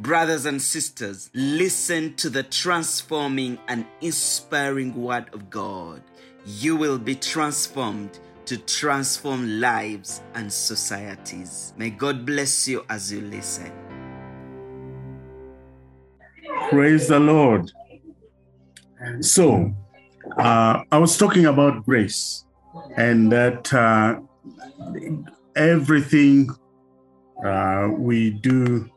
Brothers and sisters, listen to the transforming and inspiring word of God. You will be transformed to transform lives and societies. May God bless you as you listen. Praise the Lord. So, uh, I was talking about grace and that uh, everything uh, we do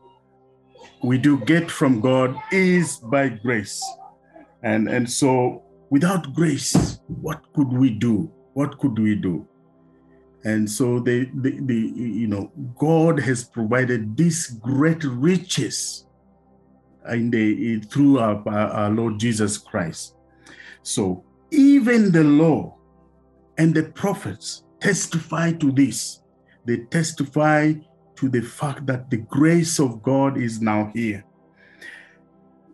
we do get from God is by grace. And, and so without grace, what could we do? What could we do? And so they, the, the you know, God has provided these great riches in the through our, our Lord Jesus Christ. So even the law and the prophets testify to this. They testify to the fact that the grace of God is now here.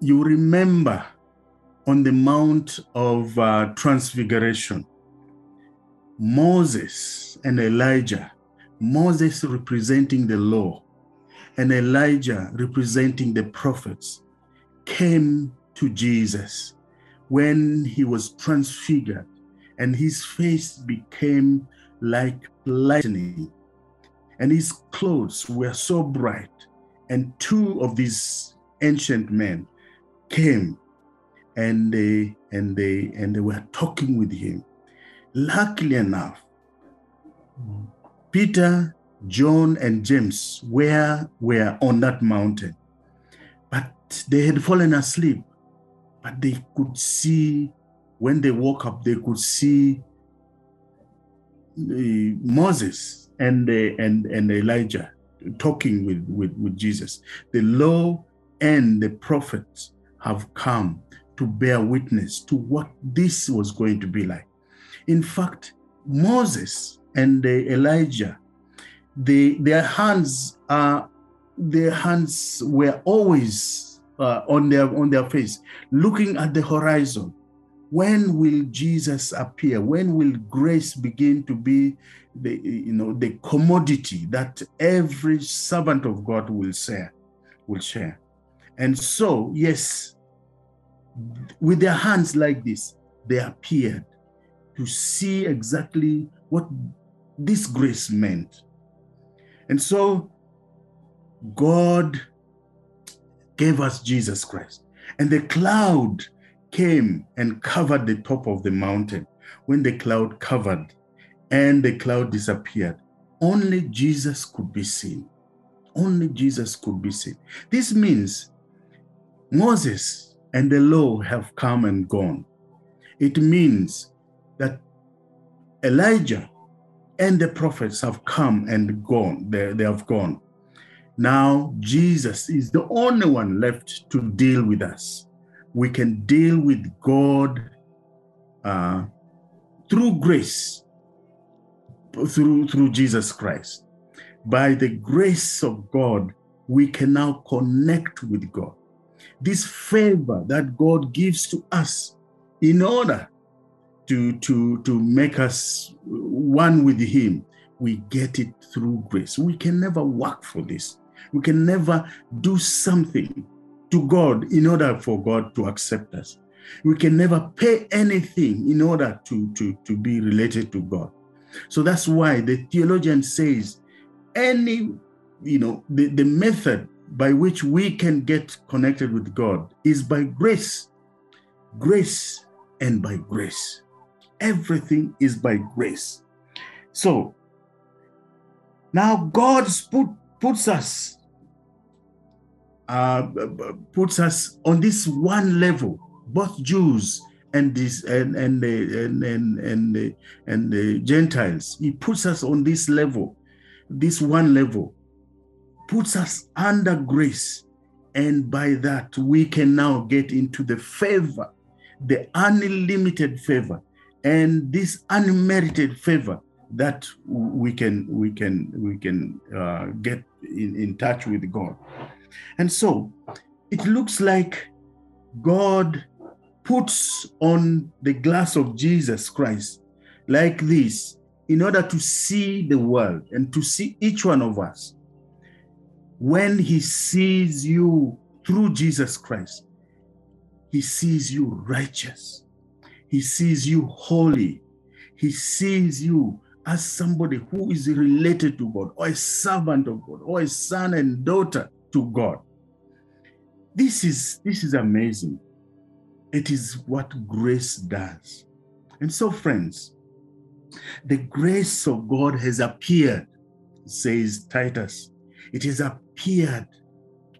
You remember on the Mount of uh, Transfiguration, Moses and Elijah, Moses representing the law, and Elijah representing the prophets, came to Jesus when he was transfigured and his face became like lightning and his clothes were so bright. And two of these ancient men came and they and they and they were talking with him. Luckily enough, Peter, John, and James were, were on that mountain. But they had fallen asleep. But they could see, when they woke up, they could see uh, Moses and, and, and Elijah talking with, with, with Jesus. The law and the prophets have come to bear witness to what this was going to be like. In fact, Moses and Elijah, their hands are their hands were always uh, on their on their face, looking at the horizon. When will Jesus appear? When will grace begin to be the you know the commodity that every servant of God will share, will share. And so, yes, with their hands like this, they appeared to see exactly what this grace meant. And so God gave us Jesus Christ. And the cloud came and covered the top of the mountain. When the cloud covered, and the cloud disappeared. Only Jesus could be seen. Only Jesus could be seen. This means Moses and the law have come and gone. It means that Elijah and the prophets have come and gone. They, they have gone. Now, Jesus is the only one left to deal with us. We can deal with God uh, through grace through, through Jesus Christ. By the grace of God, we can now connect with God. This favor that God gives to us in order to, to, to make us one with Him, we get it through grace. We can never work for this. We can never do something to God in order for God to accept us. We can never pay anything in order to, to, to be related to God. So that's why the theologian says any, you know, the, the method by which we can get connected with God is by grace. Grace and by grace. Everything is by grace. So now God put, puts us uh, puts us on this one level, both Jews and this and and the and and and the, and the Gentiles. He puts us on this level, this one level, puts us under grace, and by that we can now get into the favor, the unlimited favor, and this unmerited favor that we can we can we can uh, get in, in touch with God. And so it looks like God puts on the glass of Jesus Christ like this in order to see the world and to see each one of us. when he sees you through Jesus Christ, he sees you righteous. He sees you holy. He sees you as somebody who is related to God, or a servant of God, or a son and daughter to God. This is this is amazing. It is what grace does. And so, friends, the grace of God has appeared, says Titus. It has appeared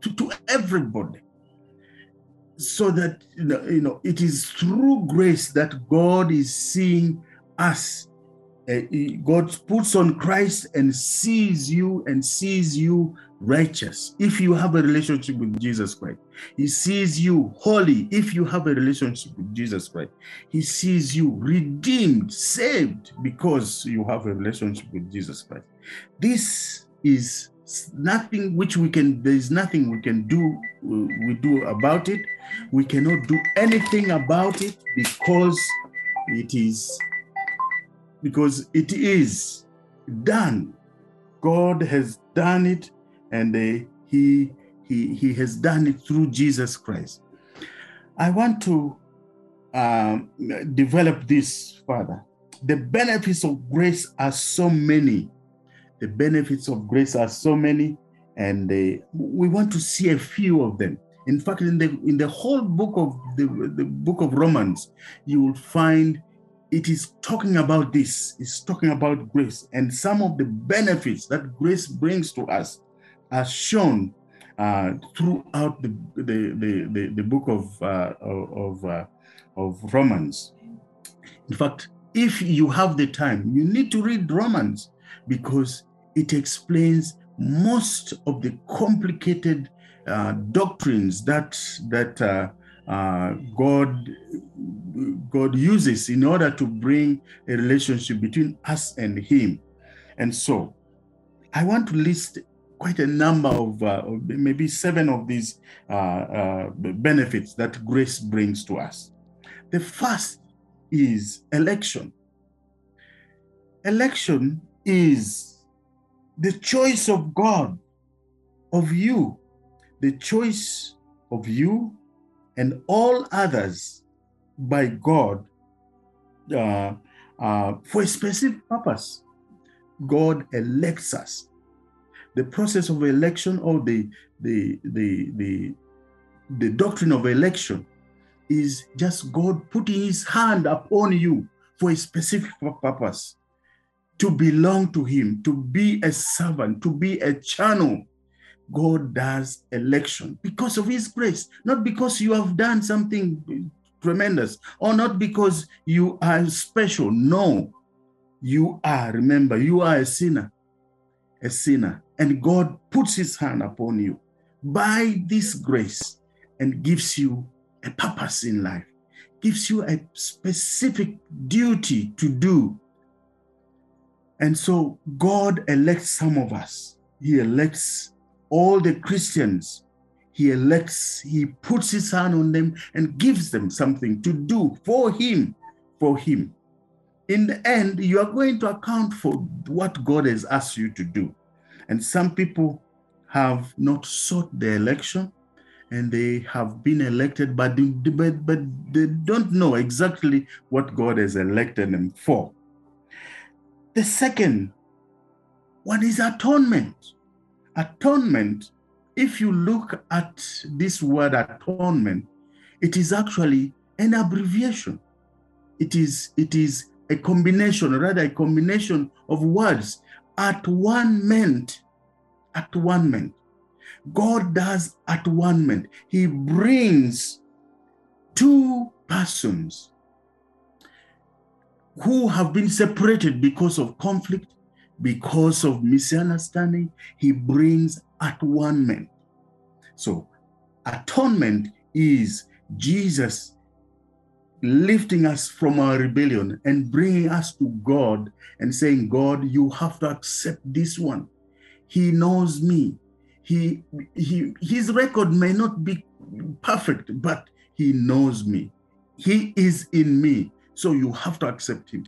to, to everybody. So that you know, it is through grace that God is seeing us Eh, God puts on Christ and sees you and sees you righteous if you have a relationship with Jesus Christ. He sees you holy if you have a relationship with Jesus Christ. He sees you redeemed, saved because you have a relationship with Jesus Christ. This is nothing which we can there is nothing we can do we do about it we cannot do anything about it because it is because it is done. God has done it, and uh, He He He has done it through Jesus Christ. I want to um, develop this further. The benefits of grace are so many. The benefits of grace are so many, and uh, we want to see a few of them. In fact, in the in the whole book of the, the book of Romans, you will find it is talking about this, it's talking about grace. And some of the benefits that grace brings to us are shown uh, throughout the, the, the, the, the book of, uh, of, uh, of Romans. In fact, if you have the time, you need to read Romans because it explains most of the complicated uh, doctrines that that uh, uh, God God uses in order to bring a relationship between us and Him. And so, I want to list quite a number of, uh, maybe seven of these uh, uh, benefits that grace brings to us. The first is election. Election is the choice of God, of you, the choice of you and all others by God uh, uh, for a specific purpose. God elects us. The process of election or the, the, the, the, the doctrine of election is just God putting his hand upon you for a specific purpose to belong to him, to be a servant, to be a channel God does election because of His grace, not because you have done something tremendous or not because you are special. No, you are, remember, you are a sinner, a sinner, and God puts His hand upon you by this grace and gives you a purpose in life, gives you a specific duty to do. And so God elects some of us. He elects all the Christians he elects, he puts his hand on them and gives them something to do for him, for him. In the end, you are going to account for what God has asked you to do. And some people have not sought the election and they have been elected, but they, but, but they don't know exactly what God has elected them for. The second one is atonement. Atonement, if you look at this word atonement, it is actually an abbreviation. It is, it is a combination, rather a combination of words. At one meant, at one meant. God does at one meant. He brings two persons who have been separated because of conflict, because of misunderstanding, he brings atonement. So, atonement is Jesus lifting us from our rebellion and bringing us to God and saying, God, you have to accept this one. He knows me. He, he, his record may not be perfect, but he knows me. He is in me. So you have to accept him.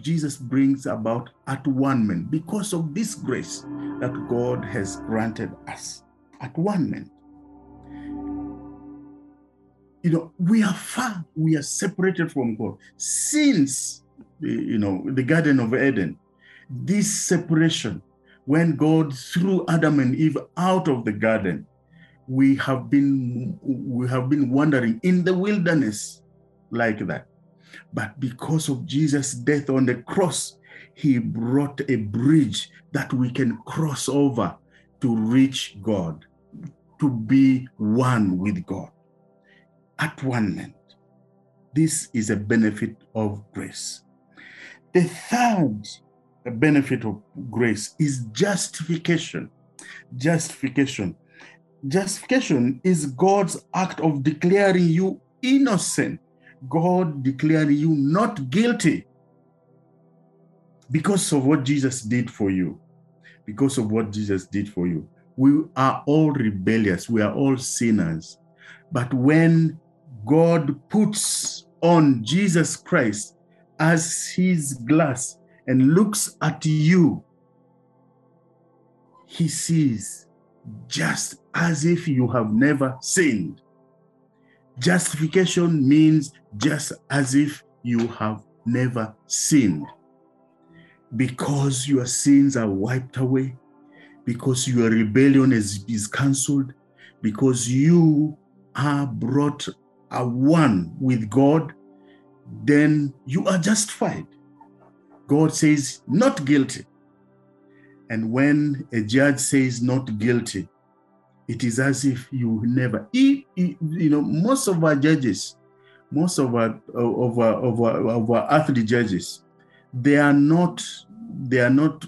Jesus brings about at one man because of this grace that God has granted us. at one moment. You know, we are far, we are separated from God since, you know, the Garden of Eden. This separation, when God threw Adam and Eve out of the garden, we have been we have been wandering in the wilderness like that. But because of Jesus' death on the cross, he brought a bridge that we can cross over to reach God, to be one with God at one moment. This is a benefit of grace. The third benefit of grace is justification. Justification. Justification is God's act of declaring you innocent, God declaring you not guilty because of what Jesus did for you. Because of what Jesus did for you. We are all rebellious, we are all sinners. But when God puts on Jesus Christ as his glass and looks at you, he sees just as if you have never sinned. Justification means just as if you have never sinned because your sins are wiped away, because your rebellion is, is cancelled, because you are brought a one with God, then you are justified. God says, not guilty. And when a judge says not guilty, it is as if you never, you know, most of our judges, most of our, of our, of our, of our earthly judges, they are not they are not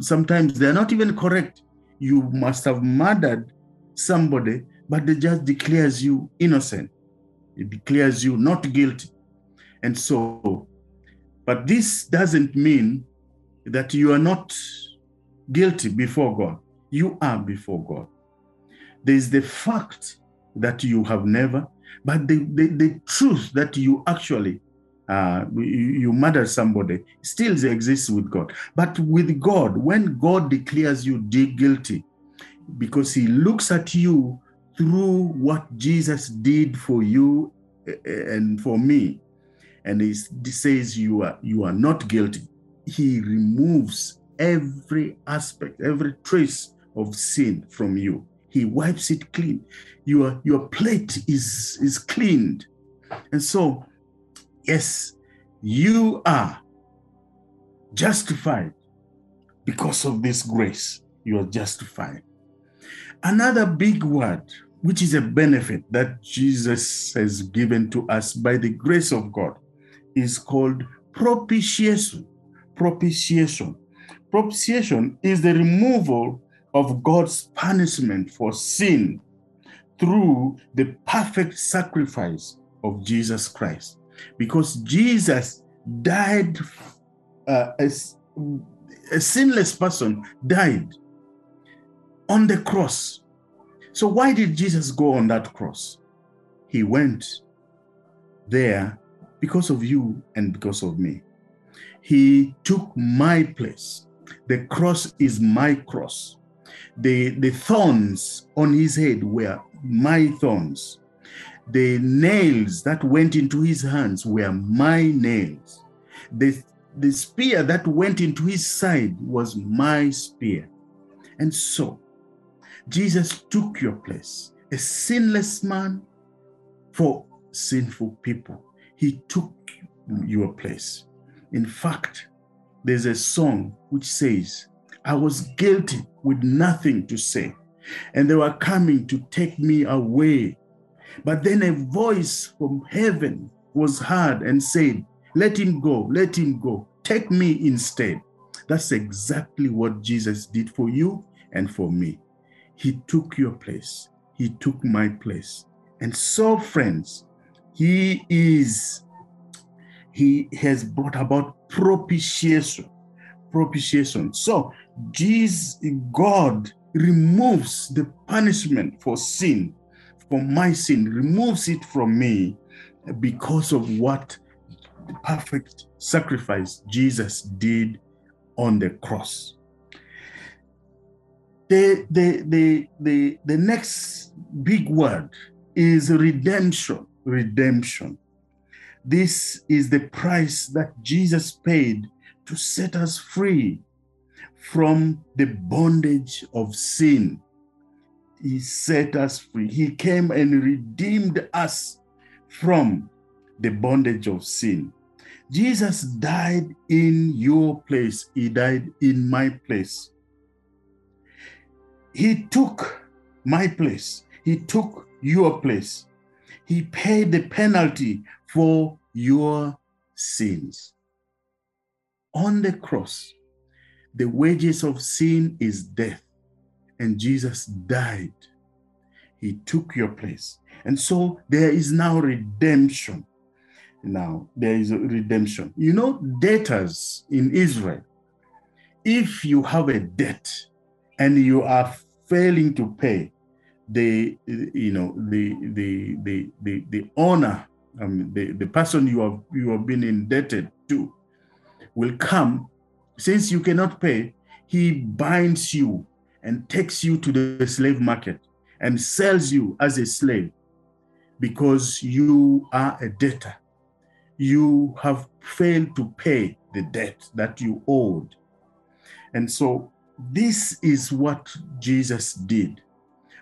sometimes they are not even correct. You must have murdered somebody but the judge declares you innocent. It declares you not guilty. And so but this doesn't mean that you are not guilty before god. You are before god there is the fact that you have never but the, the, the truth that you actually uh, you, you murder somebody, still exists with God. But with God, when God declares you guilty, because He looks at you through what Jesus did for you eh, eh, and for me, and He says you are you are not guilty. He removes every aspect, every trace of sin from you. He wipes it clean. Your your plate is is cleaned, and so Yes, you are justified because of this grace. You are justified. Another big word, which is a benefit that Jesus has given to us by the grace of God, is called propitiation. Propitiation. Propitiation is the removal of God's punishment for sin through the perfect sacrifice of Jesus Christ because Jesus died, uh, as a sinless person died on the cross. So, why did Jesus go on that cross? He went there because of you and because of me. He took my place. The cross is my cross. The, the thorns on his head were my thorns. The nails that went into his hands were my nails. The, the spear that went into his side was my spear. And so, Jesus took your place, a sinless man for sinful people. He took your place. In fact, there's a song which says, I was guilty with nothing to say, and they were coming to take me away but then a voice from heaven was heard and said, Let him go, let him go, take me instead. That's exactly what Jesus did for you and for me. He took your place, He took my place. And so, friends, He is, He has brought about propitiation. Propitiation. So, Jesus, God removes the punishment for sin for my sin, removes it from me because of what the perfect sacrifice Jesus did on the cross. The, the, the, the, the next big word is redemption. Redemption. This is the price that Jesus paid to set us free from the bondage of sin. He set us free. He came and redeemed us from the bondage of sin. Jesus died in your place, He died in my place. He took my place, He took your place. He paid the penalty for your sins. On the cross, the wages of sin is death, and Jesus died. He took your place. And so there is now redemption. Now, there is a redemption. You know, debtors in Israel, if you have a debt and you are failing to pay, the you know the the the the, the owner um, the, the person you have you have been indebted to will come. Since you cannot pay he binds you and takes you to the slave market and sells you as a slave because you are a debtor. You have failed to pay the debt that you owed. And so this is what jesus did.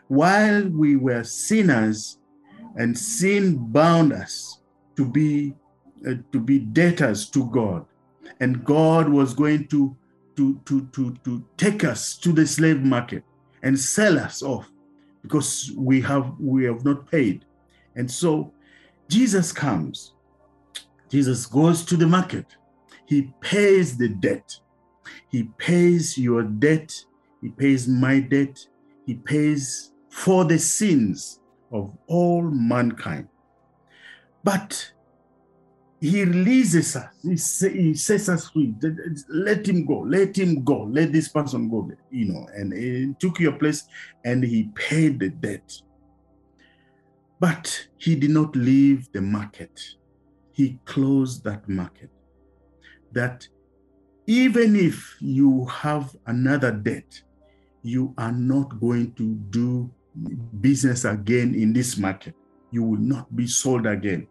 While we were sinners and sin bound us to be uh, to be debtors to God and God was going to to to to to take us to the slave market and sell us off because we have we have not paid. And so Jesus comes. Jesus goes to the market. He pays the debt. He pays your debt. He pays my debt. He pays for the sins of all mankind. But he releases us, he, say, he sets us free. Let him go, let him go, let this person go, you know, and he took your place and he paid the debt. But he did not leave the market, he closed that market. That even if you have another debt, you are not going to do business again in this market. You will not be sold again.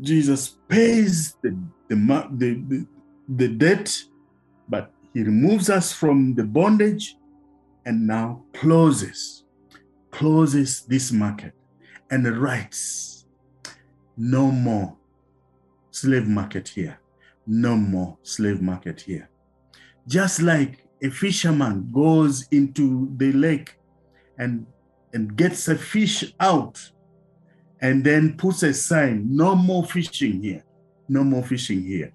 Jesus pays the, the, the, the, debt, but he removes us from the bondage and now closes, closes this market and writes, no more slave market here. No more slave market here. Just like a fisherman goes into the lake and and gets a fish out and then puts a sign no more fishing here, no more fishing here,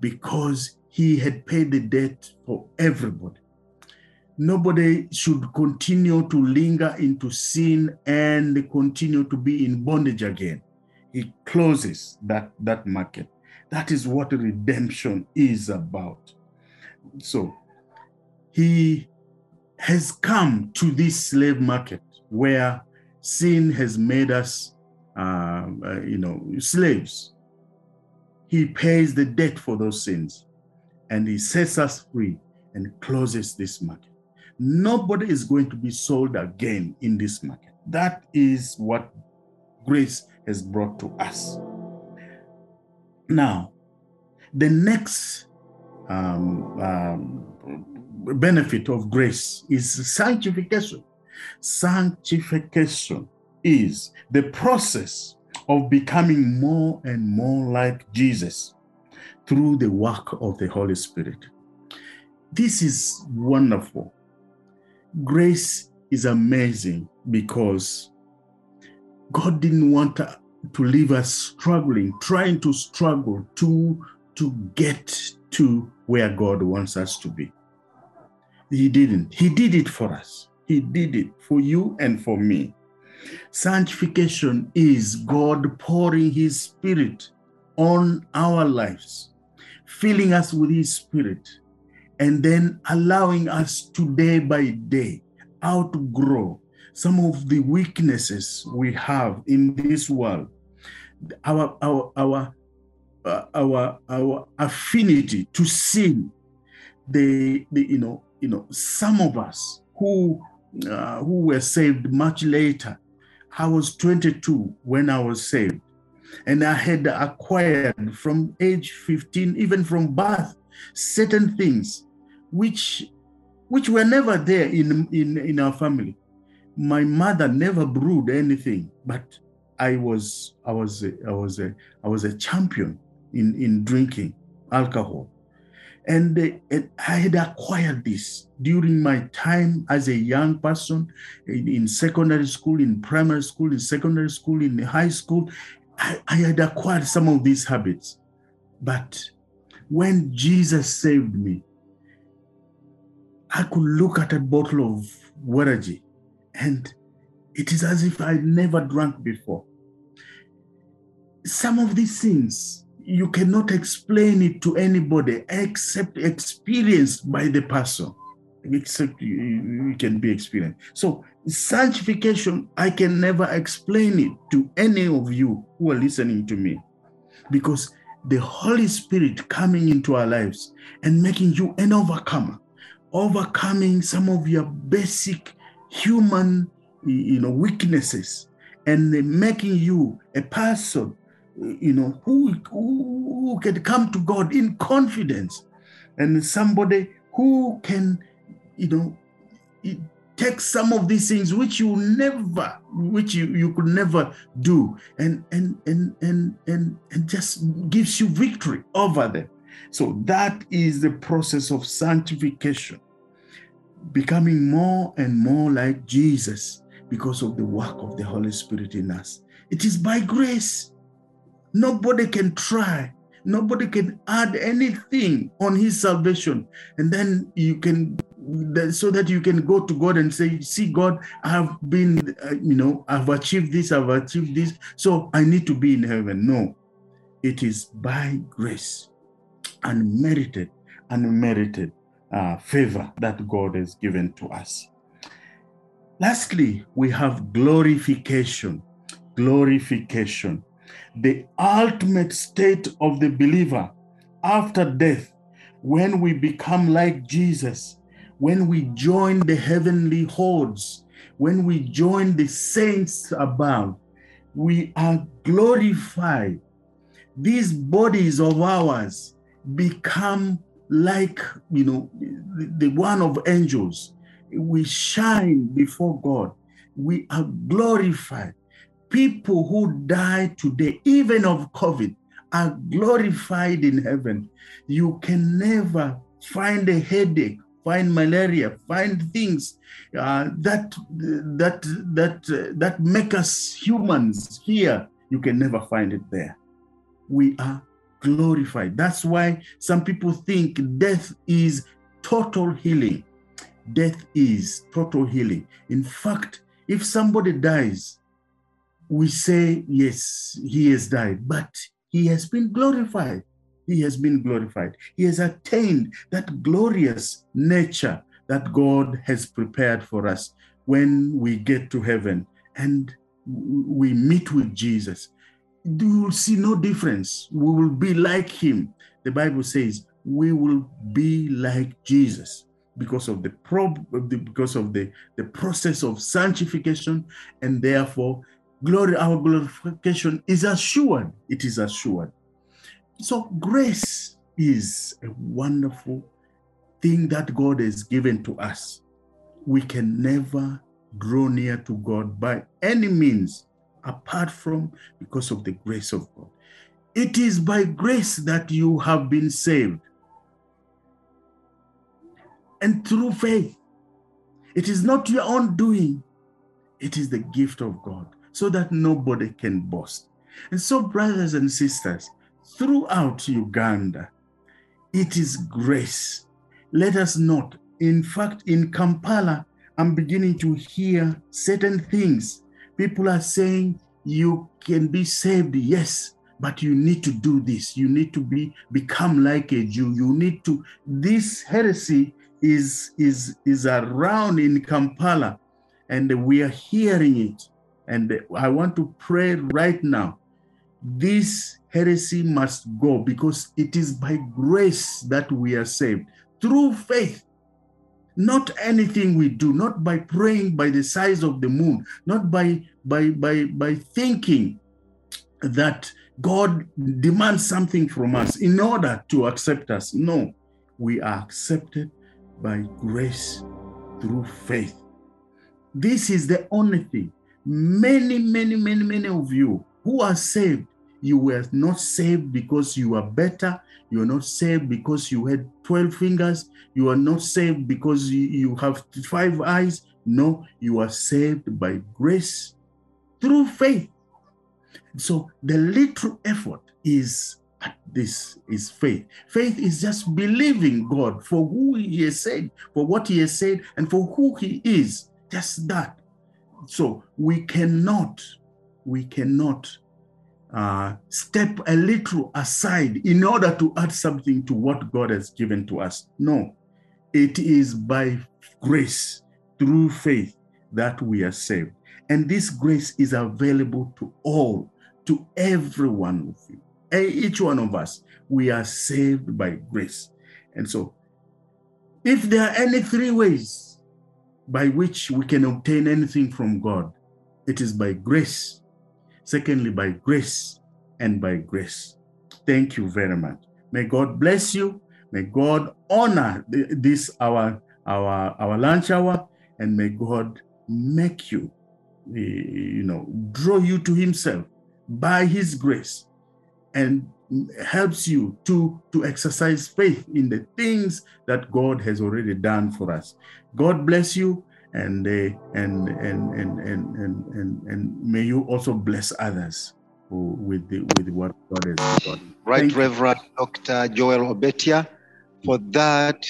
because he had paid the debt for everybody. Nobody should continue to linger into sin and continue to be in bondage again. He closes that, that market. That is what redemption is about. So he has come to this slave market where sin has made us, uh, uh, you know, slaves. He pays the debt for those sins and he sets us free and closes this market. Nobody is going to be sold again in this market. That is what grace has brought to us. Now, the next um, um, benefit of grace is sanctification. Sanctification is the process of becoming more and more like Jesus through the work of the Holy Spirit. This is wonderful. Grace is amazing because God didn't want to leave us struggling, trying to struggle to, to get to where God wants us to be. He didn't. He did it for us. He did it for you and for me. Sanctification is God pouring His Spirit on our lives, filling us with His Spirit, and then allowing us to day by day outgrow some of the weaknesses we have in this world. Our, our, our, uh, our, our affinity to sin, the, the, you know, you know, some of us who uh, who were saved much later. I was 22 when I was saved, and I had acquired from age 15, even from birth, certain things which which were never there in, in, in our family. My mother never brewed anything, but I was I was a, I was a I was a champion in in drinking alcohol, and, uh, and I had acquired this during my time as a young person in, in, secondary school, in primary school, in secondary school, in high school. I, I had acquired some of these habits, but when Jesus saved me, I could look at a bottle of Waragi and it is as if I never drank before. Some of these things, you cannot explain it to anybody except experienced by the person, except you, can be experienced. So, sanctification, I can never explain it to any of you who are listening to me because the Holy Spirit coming into our lives and making you an overcomer, overcoming some of your basic human you know weaknesses and making you a person you know who, who can come to god in confidence? And somebody who can you know take some of these things which you never which you, you could never do and and and and and, and just gives you victory over them. So that is the process of sanctification becoming more and more like jesus because of the work of the holy spirit in us. It is by grace nobody can try nobody can add anything on his salvation and then you can so that you can go to God and say, See, God, I've been, uh, you know, I've achieved this, I've achieved this, so I need to be in heaven. No, it is by grace, unmerited, unmerited uh, favor that God has given to us. Lastly, we have glorification. Glorification, the ultimate state of the believer after death when we become like Jesus when we join the heavenly hordes, when we join the saints above, we are glorified. These bodies of ours become like, you know, the, the one of angels. We shine before God. We are glorified. People who die today, even of COVID, are glorified in heaven. You can never find a headache find malaria, find things uh, that that that uh, that make us humans here. You can never find it there. We are glorified. That's why some people think death is total healing. Death is total healing. In fact, if somebody dies, we say, yes, he has died, but he has been glorified he has been glorified. He has attained that glorious nature that God has prepared for us when we get to heaven and we meet with Jesus. You will see no difference. We will be like him. The Bible says we will be like Jesus because of the prob because of the, the process of sanctification and therefore glory our glorification is assured it is assured so, grace is a wonderful thing that God has given to us. We can never draw near to God by any means apart from because of the grace of God. It is by grace that you have been saved. And through faith, it is not your own doing, it is the gift of God, so that nobody can boast. And so, brothers and sisters, throughout Uganda. It is grace. Let us not. In fact, in Kampala, I'm beginning to hear certain things. People are saying you can be saved, yes, but you need to do this. You need to be become like a Jew. You need to. This heresy is is is around in Kampala, and we are hearing it. And I want to pray right now. This heresy must go because it is by grace that we are saved. Through faith. not anything we do. Not by praying by the size of the moon. Not by by by by thinking that god demands something from us in order to accept us. No. We are accepted by grace through faith. This is the only thing many many many many of you who are saved you were not saved because you are better you are not saved because you had 12 fingers. You are not saved because you, have five eyes. No, you are saved by grace through faith. So the little effort is this is faith. Faith is just believing God for who He has said, for what He has said, and for who He is. Just that. So we cannot, we cannot uh, step a little aside in order to add something to what God has given to us. No, it is by grace through faith that we are saved. And this grace is available to all, to every one of you, each one of us. We are saved by grace. And so, if there are any three ways by which we can obtain anything from God, it is by grace Secondly, by grace and by grace. Thank you very much. May God bless you. May God honor this our our our lunch hour, and may God make you, eh, you know, draw you to Himself by His grace, and helps you to to exercise faith in the things that God has already done for us. God bless you and uh, and, and, and and and and and may you also bless others with the, with what God has done. Right, Thank you. Reverend Dr. Joel Obetia, for that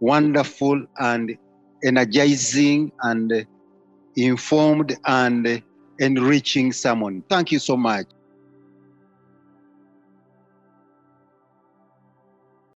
wonderful and energizing and informed and enriching sermon. Thank you so much.